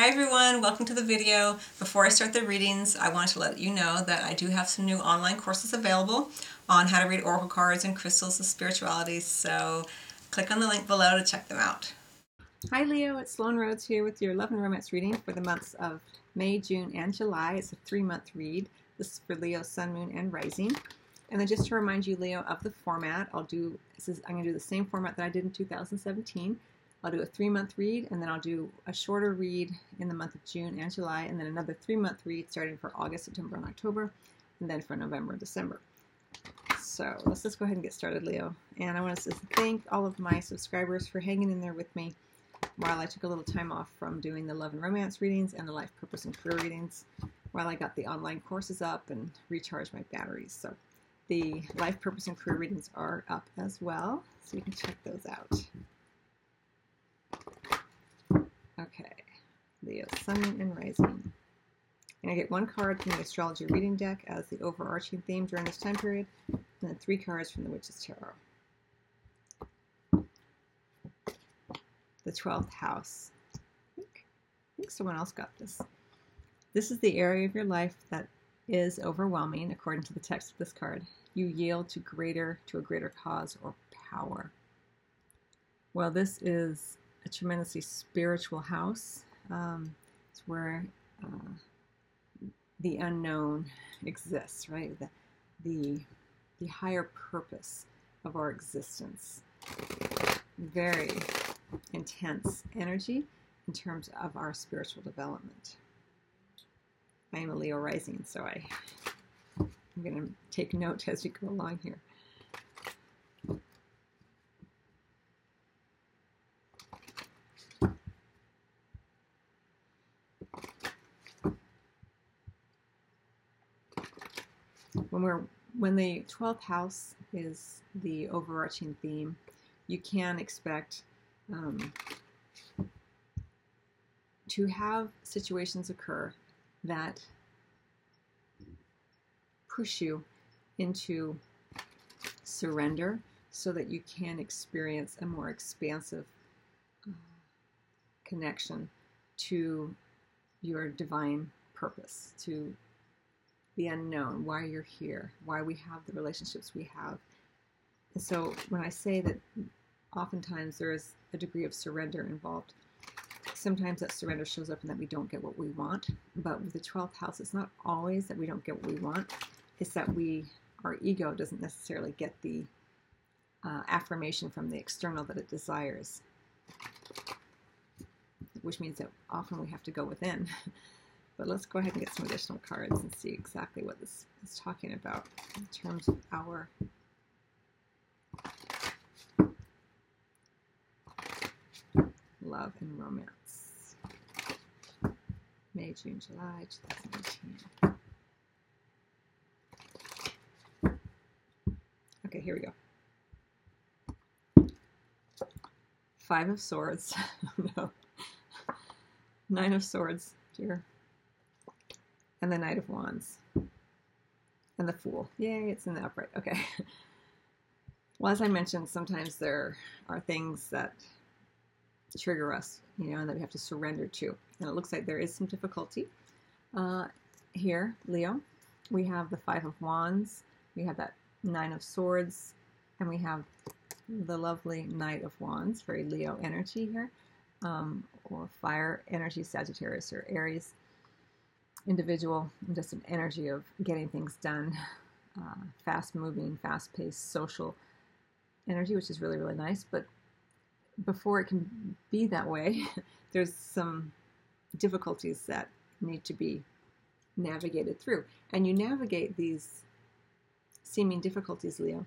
Hi everyone, welcome to the video. Before I start the readings, I want to let you know that I do have some new online courses available on how to read oracle cards and crystals and spirituality, so click on the link below to check them out. Hi Leo, it's Sloan Rhodes here with your love and romance reading for the months of May, June, and July. It's a three-month read. This is for Leo, Sun, Moon, and Rising. And then just to remind you, Leo, of the format, I'll do, this is, I'm going to do the same format that I did in 2017. I'll do a three month read and then I'll do a shorter read in the month of June and July and then another three month read starting for August, September, and October and then for November and December. So let's just go ahead and get started, Leo. And I want to thank all of my subscribers for hanging in there with me while I took a little time off from doing the love and romance readings and the life purpose and career readings while I got the online courses up and recharged my batteries. So the life purpose and career readings are up as well, so you can check those out. Okay, Sun, and Rising. And I get one card from the Astrology Reading deck as the overarching theme during this time period, and then three cards from the Witch's Tarot. The 12th house. I think someone else got this. This is the area of your life that is overwhelming, according to the text of this card. You yield to greater, to a greater cause or power. Well, this is a tremendously spiritual house. Um, it's where uh, the unknown exists, right? The, the, the higher purpose of our existence. Very intense energy in terms of our spiritual development. I am a Leo rising, so I, I'm going to take note as we go along here. When we're when the 12th house is the overarching theme, you can expect um, to have situations occur that push you into surrender so that you can experience a more expansive uh, connection to your divine purpose, to the unknown, why you're here, why we have the relationships we have. And so when I say that oftentimes there is a degree of surrender involved, sometimes that surrender shows up in that we don't get what we want. But with the 12th house, it's not always that we don't get what we want, it's that we, our ego doesn't necessarily get the uh, affirmation from the external that it desires, which means that often we have to go within But let's go ahead and get some additional cards and see exactly what this is talking about in terms of our love and romance. May, June, July 2018. Okay, here we go. Five of Swords. no. Nine of Swords, dear and the Knight of Wands. And the Fool. Yay, it's in the upright. Okay. well, as I mentioned, sometimes there are things that trigger us, you know, and that we have to surrender to. And it looks like there is some difficulty. Uh, here, Leo, we have the Five of Wands, we have that Nine of Swords, and we have the lovely Knight of Wands, very Leo energy here, um, or fire energy, Sagittarius or Aries individual, just an energy of getting things done, uh, fast moving, fast paced, social energy, which is really, really nice. But before it can be that way, there's some difficulties that need to be navigated through. And you navigate these seeming difficulties, Leo,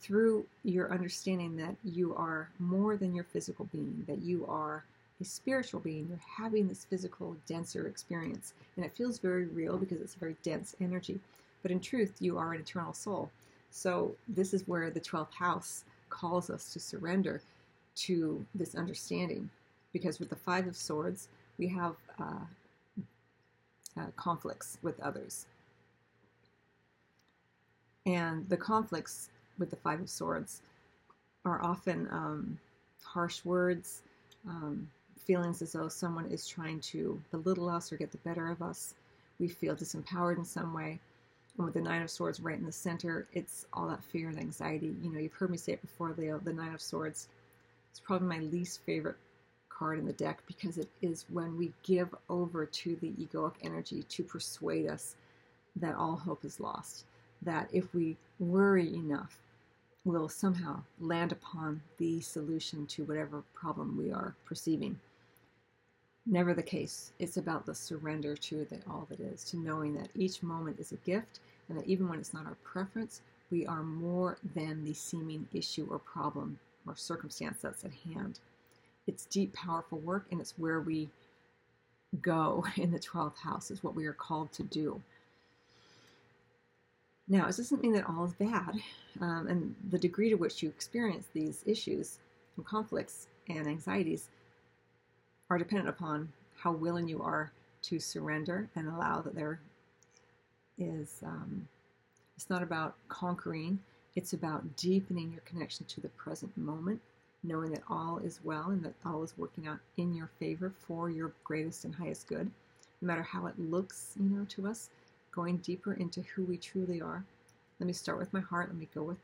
through your understanding that you are more than your physical being, that you are a spiritual being, you're having this physical, denser experience. And it feels very real because it's a very dense energy. But in truth, you are an eternal soul. So this is where the 12th house calls us to surrender to this understanding. Because with the Five of Swords, we have uh, uh, conflicts with others. And the conflicts with the Five of Swords are often um, harsh words, um, feelings as though someone is trying to belittle us or get the better of us. We feel disempowered in some way. And with the Nine of Swords right in the center, it's all that fear and anxiety. You know, you've heard me say it before, Leo. The Nine of Swords is probably my least favorite card in the deck because it is when we give over to the egoic energy to persuade us that all hope is lost. That if we worry enough, we'll somehow land upon the solution to whatever problem we are perceiving. Never the case. It's about the surrender to the all that is, to knowing that each moment is a gift, and that even when it's not our preference, we are more than the seeming issue or problem or circumstance that's at hand. It's deep, powerful work, and it's where we go in the 12th house, is what we are called to do. Now, this doesn't mean that all is bad, um, and the degree to which you experience these issues and conflicts and anxieties are dependent upon how willing you are to surrender and allow that there is, um, it's not about conquering, it's about deepening your connection to the present moment, knowing that all is well and that all is working out in your favor for your greatest and highest good, no matter how it looks, you know, to us, going deeper into who we truly are. Let me start with my heart. Let me go with,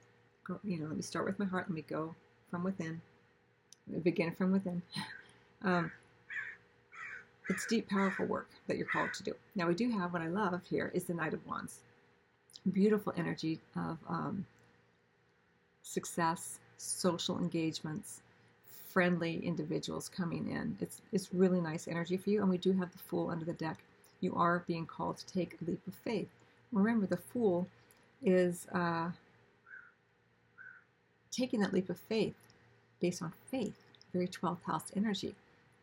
go, you know, let me start with my heart. Let me go from within. Begin from within. um, it's deep, powerful work that you're called to do. Now, we do have what I love here is the Knight of Wands. Beautiful energy of um, success, social engagements, friendly individuals coming in. It's, it's really nice energy for you. And we do have the Fool under the deck. You are being called to take a leap of faith. Remember, the Fool is uh, taking that leap of faith based on faith, very 12th house energy,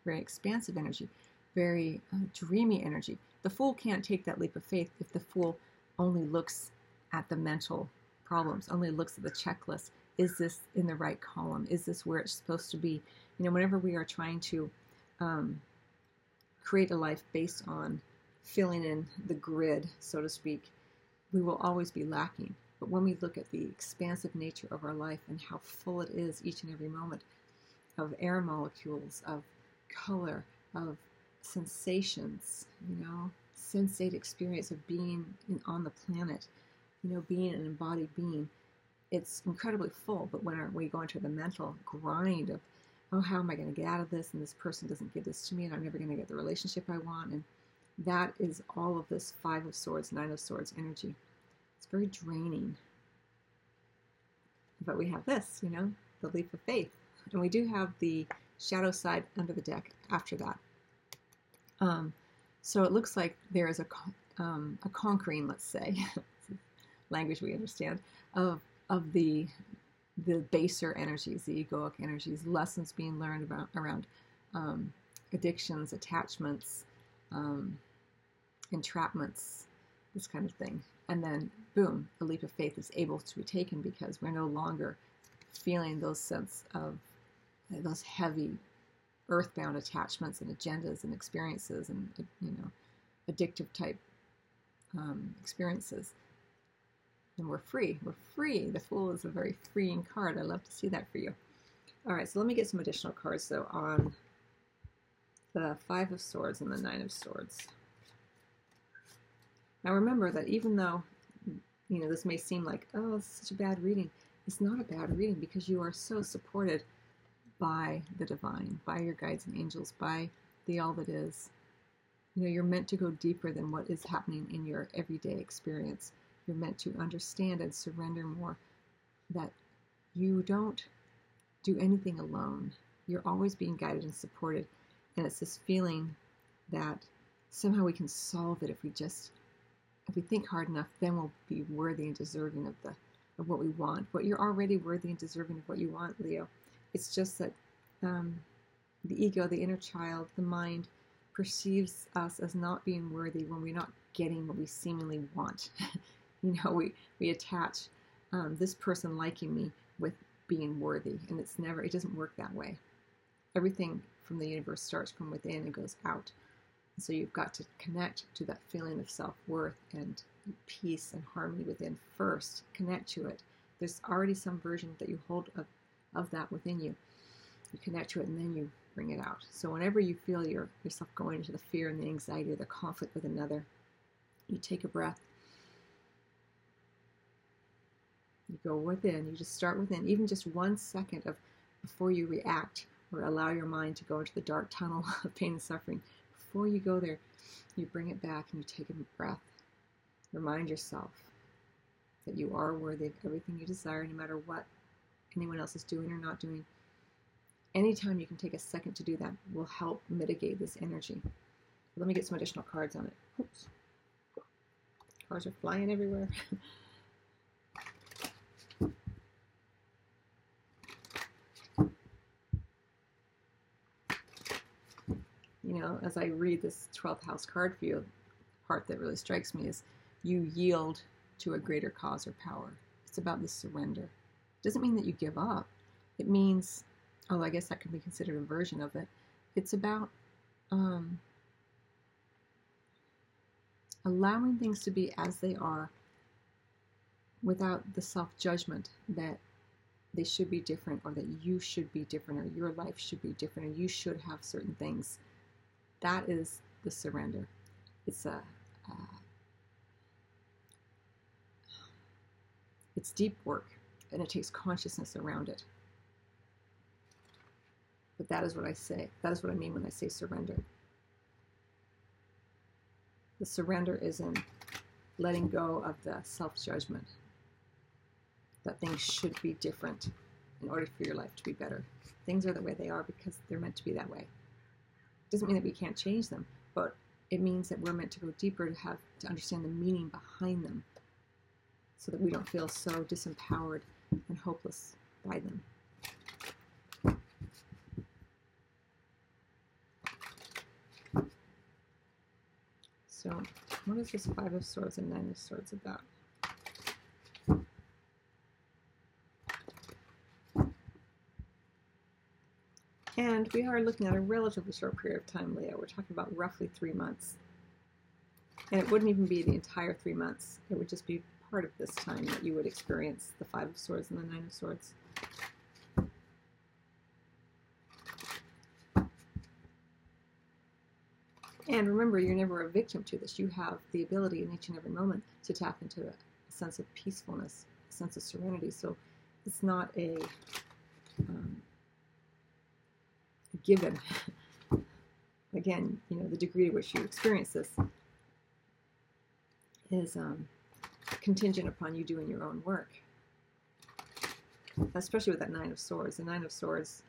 very expansive energy very uh, dreamy energy. The fool can't take that leap of faith if the fool only looks at the mental problems, only looks at the checklist. Is this in the right column? Is this where it's supposed to be? You know, whenever we are trying to um, create a life based on filling in the grid, so to speak, we will always be lacking. But when we look at the expansive nature of our life and how full it is each and every moment of air molecules, of color, of sensations, you know, sensate experience of being in, on the planet, you know, being an embodied being. It's incredibly full, but when we go into the mental grind of, oh, how am I going to get out of this? And this person doesn't give this to me, and I'm never going to get the relationship I want. And that is all of this Five of Swords, Nine of Swords energy. It's very draining. But we have this, you know, the leap of faith. And we do have the shadow side under the deck after that. Um, so it looks like there is a, um, a conquering, let's say, language we understand, of, of the, the baser energies, the egoic energies, lessons being learned about around um, addictions, attachments, um, entrapments, this kind of thing. And then, boom, a leap of faith is able to be taken because we're no longer feeling those sense of those heavy earthbound attachments and agendas and experiences and you know addictive type um, experiences. And we're free. We're free. The fool is a very freeing card. I love to see that for you. All right. So let me get some additional cards though on the five of swords and the nine of swords. Now remember that even though you know this may seem like oh it's such a bad reading it's not a bad reading because you are so supported by the divine, by your guides and angels, by the all that is. You know, you're meant to go deeper than what is happening in your everyday experience. You're meant to understand and surrender more that you don't do anything alone. You're always being guided and supported. And it's this feeling that somehow we can solve it if we just if we think hard enough, then we'll be worthy and deserving of the of what we want. But you're already worthy and deserving of what you want, Leo. It's just that um, the ego, the inner child, the mind perceives us as not being worthy when we're not getting what we seemingly want. you know, we, we attach um, this person liking me with being worthy, and it's never, it doesn't work that way. Everything from the universe starts from within and goes out. So you've got to connect to that feeling of self worth and peace and harmony within first. Connect to it. There's already some version that you hold of of that within you. You connect to it and then you bring it out. So whenever you feel your, yourself going into the fear and the anxiety or the conflict with another, you take a breath. You go within, you just start within, even just one second of before you react or allow your mind to go into the dark tunnel of pain and suffering. Before you go there, you bring it back and you take a breath. Remind yourself that you are worthy of everything you desire, no matter what anyone else is doing or not doing. Anytime you can take a second to do that will help mitigate this energy. Let me get some additional cards on it. Oops. Cards are flying everywhere. you know, as I read this 12th house card for you, part that really strikes me is you yield to a greater cause or power. It's about the surrender. Doesn't mean that you give up. It means, oh, I guess that can be considered a version of it. It's about um, allowing things to be as they are without the self judgment that they should be different or that you should be different or your life should be different or you should have certain things. That is the surrender. It's a uh, it's deep work and it takes consciousness around it. But that is what I say. That is what I mean when I say surrender. The surrender is in letting go of the self judgment that things should be different in order for your life to be better. Things are the way they are because they're meant to be that way. Doesn't mean that we can't change them, but it means that we're meant to go deeper to have to understand the meaning behind them so that we don't feel so disempowered and hopeless by them. So, what is this Five of Swords and Nine of Swords about? And we are looking at a relatively short period of time, Leo. We're talking about roughly three months. And it wouldn't even be the entire three months. It would just be part of this time that you would experience the Five of Swords and the Nine of Swords. And remember, you're never a victim to this. You have the ability in each and every moment to tap into a sense of peacefulness, a sense of serenity. So it's not a um, given. Again, you know, the degree to which you experience this is um, contingent upon you doing your own work. Especially with that Nine of Swords. The Nine of Swords,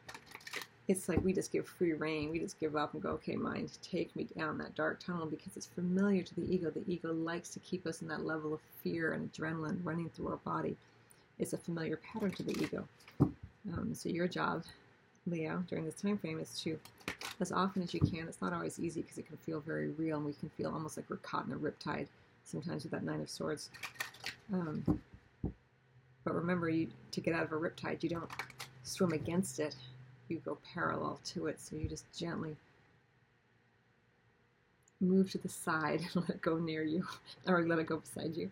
it's like we just give free rein. We just give up and go, okay, mind, take me down that dark tunnel because it's familiar to the ego. The ego likes to keep us in that level of fear and adrenaline running through our body. It's a familiar pattern to the ego. Um, so your job, Leo, during this time frame is to, as often as you can, it's not always easy because it can feel very real and we can feel almost like we're caught in a riptide sometimes with that Nine of Swords. Um, but remember, you to get out of a riptide, you don't swim against it. You go parallel to it, so you just gently move to the side and let it go near you, or let it go beside you.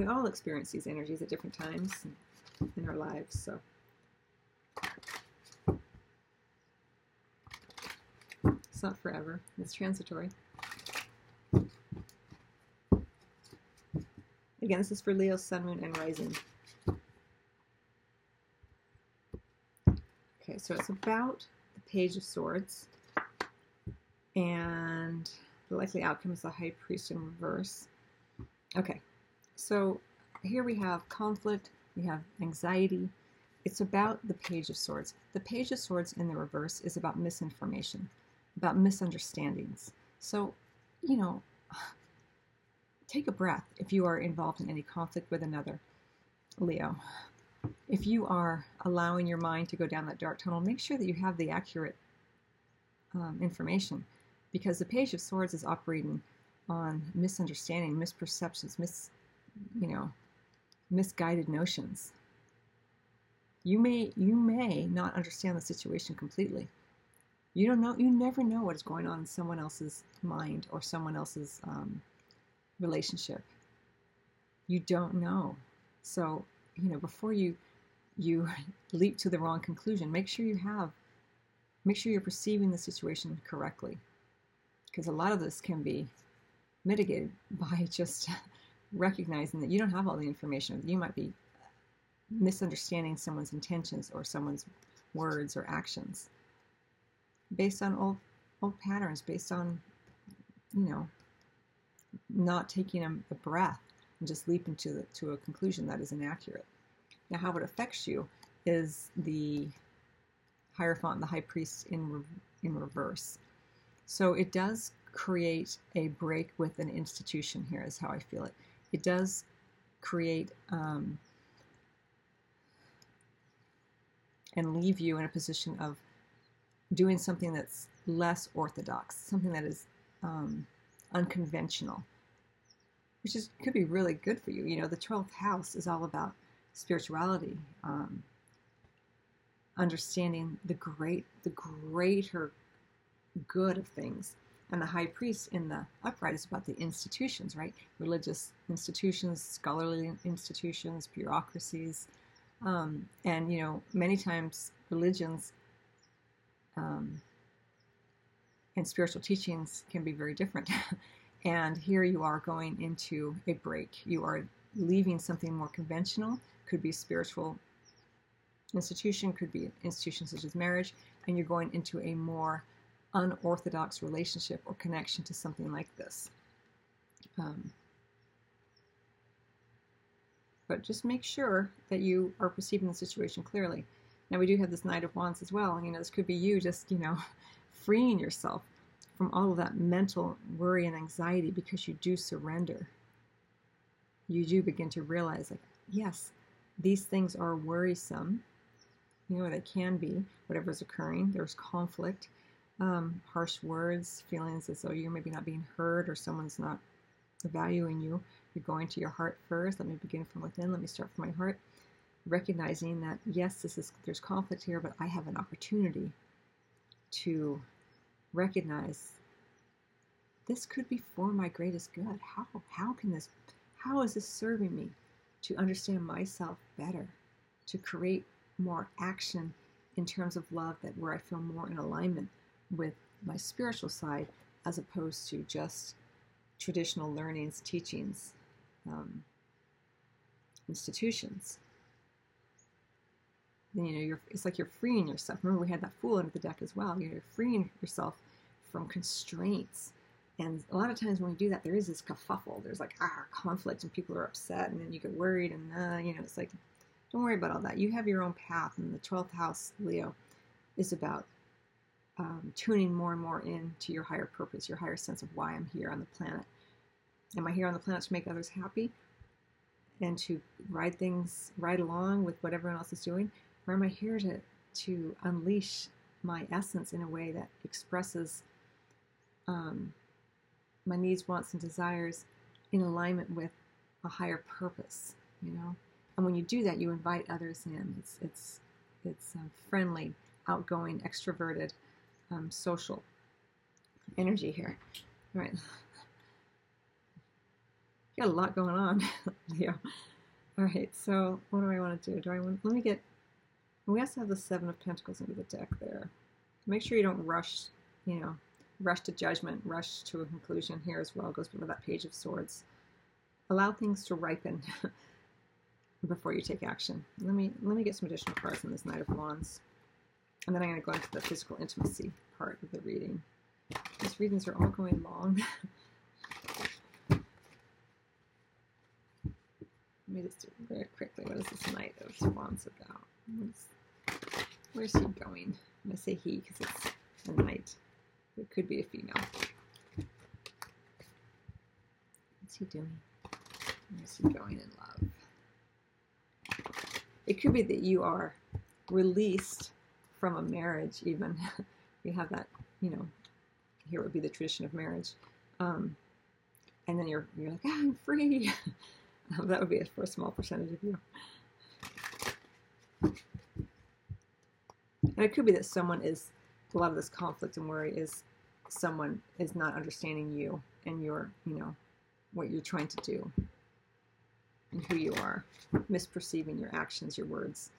We all experience these energies at different times in our lives. So. It's not forever. It's transitory. Again, this is for Leo, Sun, Moon, and Rising. Okay, so it's about the Page of Swords. And the likely outcome is the High Priest in reverse. Okay, so here we have conflict, we have anxiety. It's about the Page of Swords. The Page of Swords in the reverse is about misinformation, about misunderstandings. So, you know, take a breath if you are involved in any conflict with another. Leo, if you are allowing your mind to go down that dark tunnel, make sure that you have the accurate um, information because the Page of Swords is operating on misunderstanding, misperceptions, mis you know, misguided notions. You may you may not understand the situation completely, You don't know. You never know what is going on in someone else's mind or someone else's um, relationship. You don't know. So you know before you you leap to the wrong conclusion, make sure you have make sure you're perceiving the situation correctly, because a lot of this can be mitigated by just recognizing that you don't have all the information. You might be misunderstanding someone's intentions or someone's words or actions based on old old patterns, based on you know not taking a, a breath and just leaping to the, to a conclusion that is inaccurate. Now, how it affects you is the Hierophant, the high priest in in reverse. So it does create a break with an institution. Here is how I feel it. It does create um, and leave you in a position of doing something that's less orthodox, something that is um, unconventional, which is could be really good for you. You know, the twelfth house is all about spirituality, um, understanding the great, the greater good of things. And the high priest in the upright is about the institutions, right? Religious institutions, scholarly institutions, bureaucracies, um, and you know, many times religions um, and spiritual teachings can be very different. and here you are going into a break. You are leaving something more conventional, could be spiritual institution, could be institutions such as marriage, and you're going into a more unorthodox relationship or connection to something like this. Um, but just make sure that you are perceiving the situation clearly. Now we do have this Knight of Wands as well. You know, this could be you just, you know, freeing yourself from all of that mental worry and anxiety because you do surrender. You do begin to realize, like, yes, these things are worrisome. You know, they can be, whatever's occurring. There's conflict, um, harsh words, feelings as though you're maybe not being heard or someone's not valuing you. You're going to your heart first. Let me begin from within. Let me start from my heart. Recognizing that yes, this is there's conflict here, but I have an opportunity to recognize this could be for my greatest good. How how can this how is this serving me to understand myself better, to create more action in terms of love that where I feel more in alignment with my spiritual side as opposed to just traditional learnings, teachings, um, institutions. Then you know you're it's like you're freeing yourself. Remember we had that fool under the deck as well. You're freeing yourself from constraints. And a lot of times when we do that, there is this kerfuffle. There's like ah conflict, and people are upset, and then you get worried, and uh, you know it's like, don't worry about all that. You have your own path, and the twelfth house, Leo, is about um, tuning more and more into your higher purpose, your higher sense of why I'm here on the planet. Am I here on the planet to make others happy and to ride things right along with what everyone else is doing? Or am I here to, to unleash my essence in a way that expresses um, my needs, wants, and desires in alignment with a higher purpose, you know? And when you do that, you invite others in. It's, it's, it's friendly, outgoing, extroverted, um, social energy here. All right. Got a lot going on, Leo. All right, so what do I want to do? Do I want, let me get, we also have the Seven of Pentacles into the deck there. Make sure you don't rush, you know, rush to judgment, rush to a conclusion here as well. It goes before that Page of Swords. Allow things to ripen before you take action. Let me let me get some additional cards on this Knight of Wands. And then I'm going to go into the physical intimacy part of the reading. These readings are all going long. Let me just do it very quickly. What is this Knight of Wands about? Where's, where's he going? I'm going to say he because it's a knight. It could be a female. What's he doing? Where's he going in love? It could be that you are released from a marriage, even. you have that, you know, here would be the tradition of marriage. Um, and then you're, you're like, ah, I'm free. that would be for a small percentage of you. And it could be that someone is a lot of this conflict and worry is someone is not understanding you and your, you know, what you're trying to do and who you are, misperceiving your actions, your words.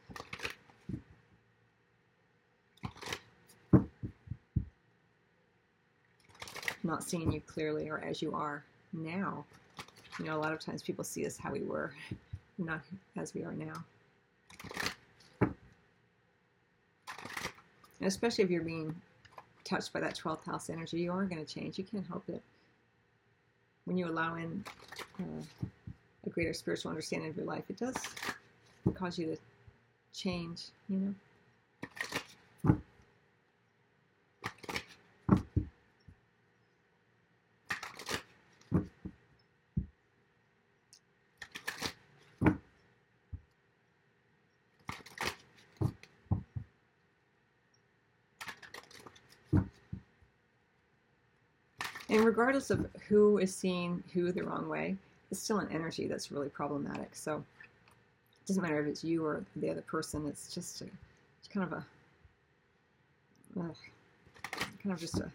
Not seeing you clearly or as you are now. You know, a lot of times people see us how we were, not as we are now. And especially if you're being touched by that 12th house energy, you are going to change. You can't help it. When you allow in uh, a greater spiritual understanding of your life, it does cause you to change, you know. And regardless of who is seeing who the wrong way, it's still an energy that's really problematic. So it doesn't matter if it's you or the other person. It's just a, it's kind of a, kind of just a,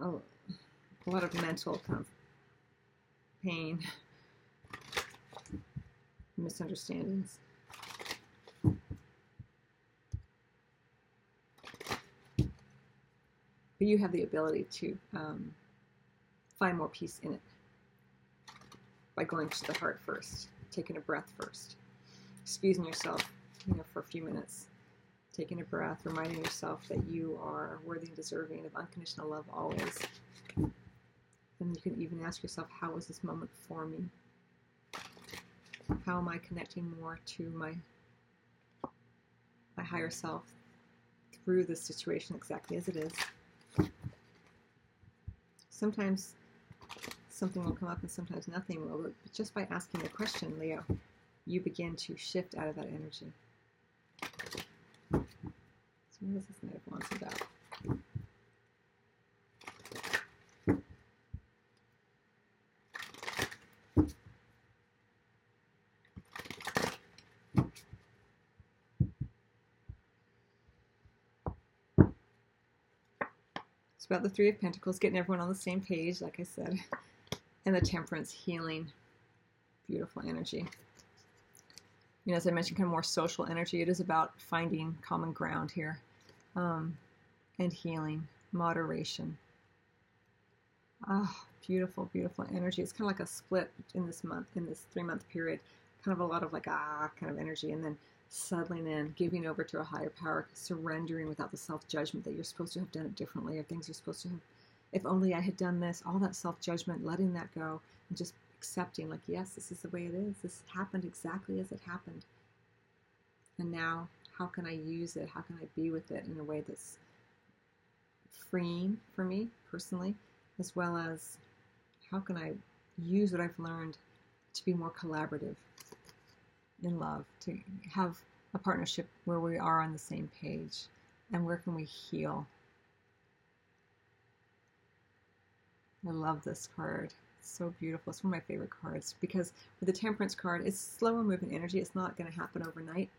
a, a lot of mental kind of pain, misunderstandings. But you have the ability to um, find more peace in it by going to the heart first, taking a breath first, excusing yourself, you know, for a few minutes, taking a breath, reminding yourself that you are worthy and deserving of unconditional love always. And you can even ask yourself, how was this moment for me? How am I connecting more to my my higher self through this situation exactly as it is? Sometimes something will come up and sometimes nothing will. But just by asking the question, Leo, you begin to shift out of that energy. So what is this Knight of Wands about? About the Three of Pentacles, getting everyone on the same page, like I said, and the Temperance, healing, beautiful energy. You know, as I mentioned, kind of more social energy. It is about finding common ground here, um, and healing, moderation. Ah, oh, beautiful, beautiful energy. It's kind of like a split in this month, in this three-month period. Kind of a lot of like ah, kind of energy, and then settling in, giving over to a higher power, surrendering without the self judgment that you're supposed to have done it differently or things you're supposed to have. If only I had done this, all that self judgment, letting that go and just accepting, like, yes, this is the way it is. This happened exactly as it happened. And now, how can I use it? How can I be with it in a way that's freeing for me personally, as well as how can I use what I've learned to be more collaborative in love, to have a partnership where we are on the same page and where can we heal. I love this card. It's so beautiful. It's one of my favorite cards because with the Temperance card, it's slower moving energy. It's not going to happen overnight.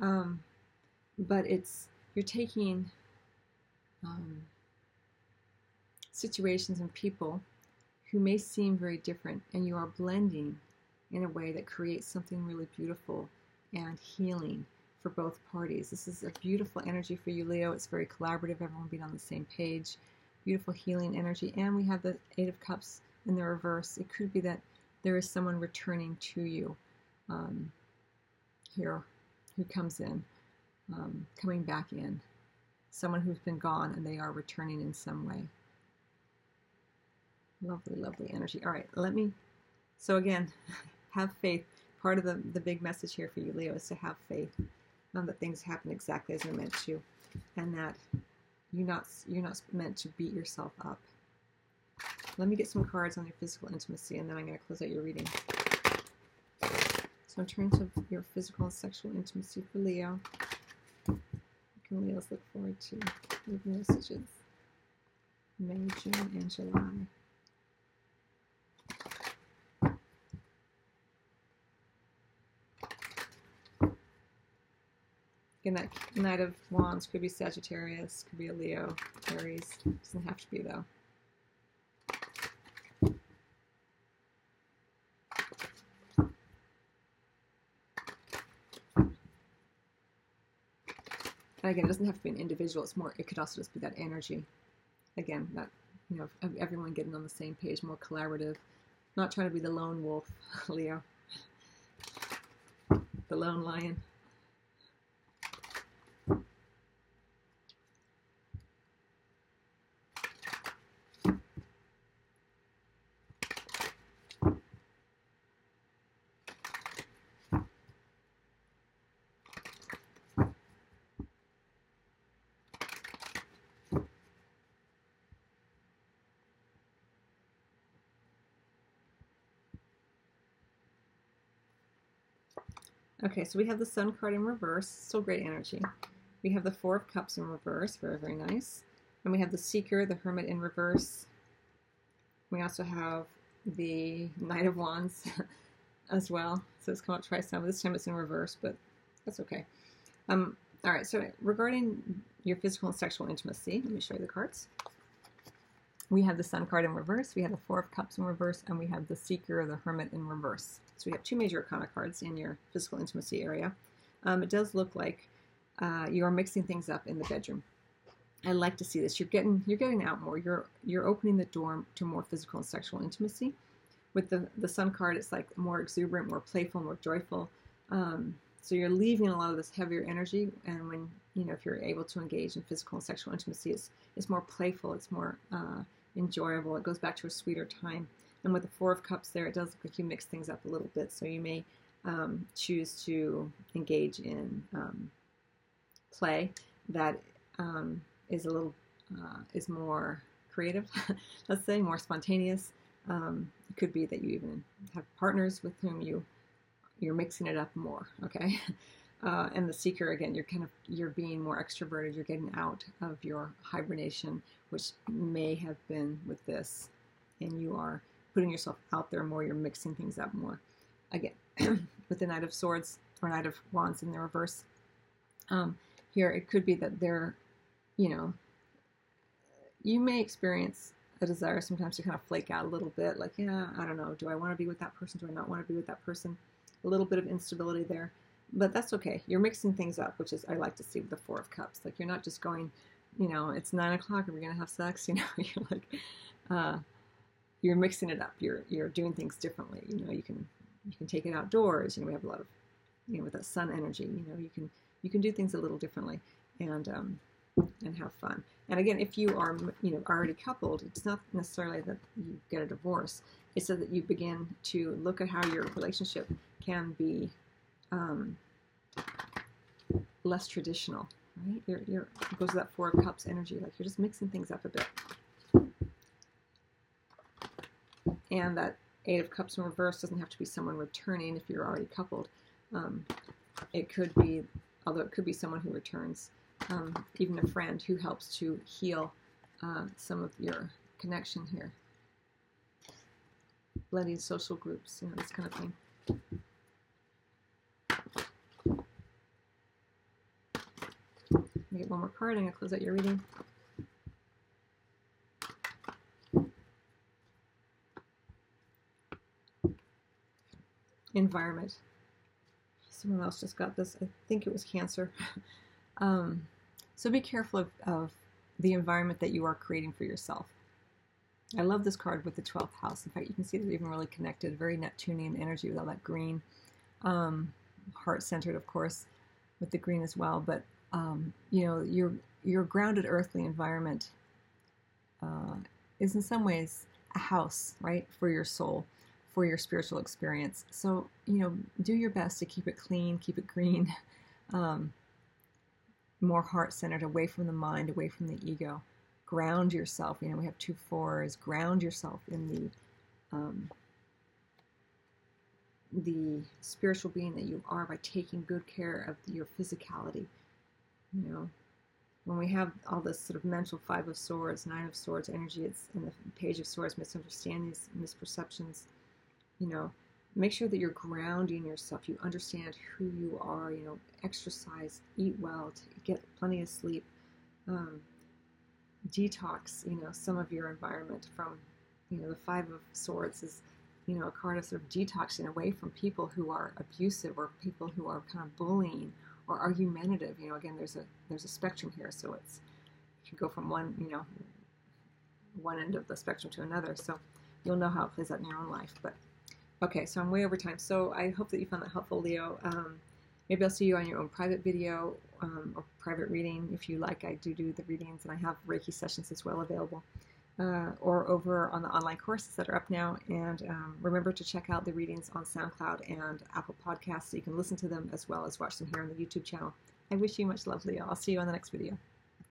Um, but it's, you're taking um, situations and people who may seem very different and you are blending in a way that creates something really beautiful and healing for both parties. This is a beautiful energy for you, Leo. It's very collaborative, everyone being on the same page. Beautiful healing energy. And we have the Eight of Cups in the reverse. It could be that there is someone returning to you um, here who comes in, um, coming back in. Someone who's been gone and they are returning in some way. Lovely, lovely energy. All right, let me. So, again, have faith. Part of the, the big message here for you, Leo, is to have faith. Know that things happen exactly as they're meant to, and that you're not you're not meant to beat yourself up. Let me get some cards on your physical intimacy, and then I'm going to close out your reading. So, in terms of your physical and sexual intimacy for Leo, what can Leos look forward to? Leave messages. May, June, and July. Again, that Knight of Wands could be Sagittarius, could be a Leo, Aries. Doesn't have to be though. And again, it doesn't have to be an individual. It's more. It could also just be that energy. Again, that you know, everyone getting on the same page, more collaborative. Not trying to be the lone wolf, Leo. The lone lion. Okay, so we have the Sun card in reverse, still great energy. We have the Four of Cups in reverse, very, very nice. And we have the Seeker, the Hermit in reverse. We also have the Knight of Wands as well. So it's come out twice now, this time it's in reverse, but that's okay. Um, all right, so regarding your physical and sexual intimacy, let me show you the cards. We have the Sun card in reverse, we have the Four of Cups in reverse, and we have the Seeker, the Hermit in reverse. So we have two major arcana cards in your physical intimacy area. Um, it does look like uh, you are mixing things up in the bedroom. I like to see this. You're getting you're getting out more. You're you're opening the door to more physical and sexual intimacy. With the the Sun card, it's like more exuberant, more playful, more joyful. Um, so you're leaving a lot of this heavier energy, and when you know if you're able to engage in physical and sexual intimacy, it's it's more playful. It's more uh, enjoyable. It goes back to a sweeter time. And with the Four of Cups there, it does look like you mix things up a little bit. So you may um, choose to engage in um, play that um, is a little, uh, is more creative, let's say, more spontaneous. Um, it could be that you even have partners with whom you, you're mixing it up more, okay? Uh, and the seeker again you're kind of you're being more extroverted you're getting out of your hibernation which may have been with this and you are putting yourself out there more, you're mixing things up more. Again, with the Knight of Swords or Knight of Wands in the reverse, um, here it could be that they're, you know, you may experience a desire sometimes to kind of flake out a little bit, like, yeah, I don't know, do I want to be with that person? Do I not want to be with that person? A little bit of instability there, but that's okay. You're mixing things up, which is I like to see with the Four of Cups. Like you're not just going, you know, it's nine o'clock, are we gonna have sex? You know, you're like, uh, you're mixing it up. You're you're doing things differently. You know, you can you can take it outdoors. You know, we have a lot of you know with that sun energy. You know, you can you can do things a little differently and um, and have fun. And again, if you are you know already coupled, it's not necessarily that you get a divorce. It's so that you begin to look at how your relationship can be um, less traditional. Right? You're, you're, it goes to that Four of Cups energy. Like you're just mixing things up a bit. And that Eight of Cups in reverse doesn't have to be someone returning if you're already coupled. Um, it could be, although it could be someone who returns, um, even a friend who helps to heal uh, some of your connection here. Blending social groups, you know, this kind of thing. get one more card. and to close out your reading. Environment. Someone else just got this. I think it was cancer. um, so be careful of, of the environment that you are creating for yourself. I love this card with the 12th house. In fact, you can see they're even really connected, very Neptunian energy with all that green. Um, heart centered, of course, with the green as well. But, um, you know, your, your grounded earthly environment uh, is in some ways a house, right, for your soul for your spiritual experience. So, you know, do your best to keep it clean, keep it green, um, more heart centered, away from the mind, away from the ego. Ground yourself. You know, we have two fours. Ground yourself in the um, the spiritual being that you are by taking good care of your physicality. You know, when we have all this sort of mental five of swords, nine of swords energy, it's in the page of swords, misunderstandings, misperceptions, you know, make sure that you're grounding yourself. You understand who you are. You know, exercise, eat well, get plenty of sleep, um, detox. You know, some of your environment from, you know, the Five of Swords is, you know, a card of sort of detoxing away from people who are abusive or people who are kind of bullying or argumentative. You know, again, there's a there's a spectrum here, so it's you can go from one, you know, one end of the spectrum to another. So you'll know how it plays out in your own life. But okay, so I'm way over time. So I hope that you found that helpful, Leo. Um, maybe I'll see you on your own private video um, or private reading if you like. I do do the readings, and I have Reiki sessions as well available. Uh, or over on the online courses that are up now. And um, remember to check out the readings on SoundCloud and Apple Podcasts so you can listen to them as well as watch them here on the YouTube channel. I wish you much love, Leo. I'll see you on the next video.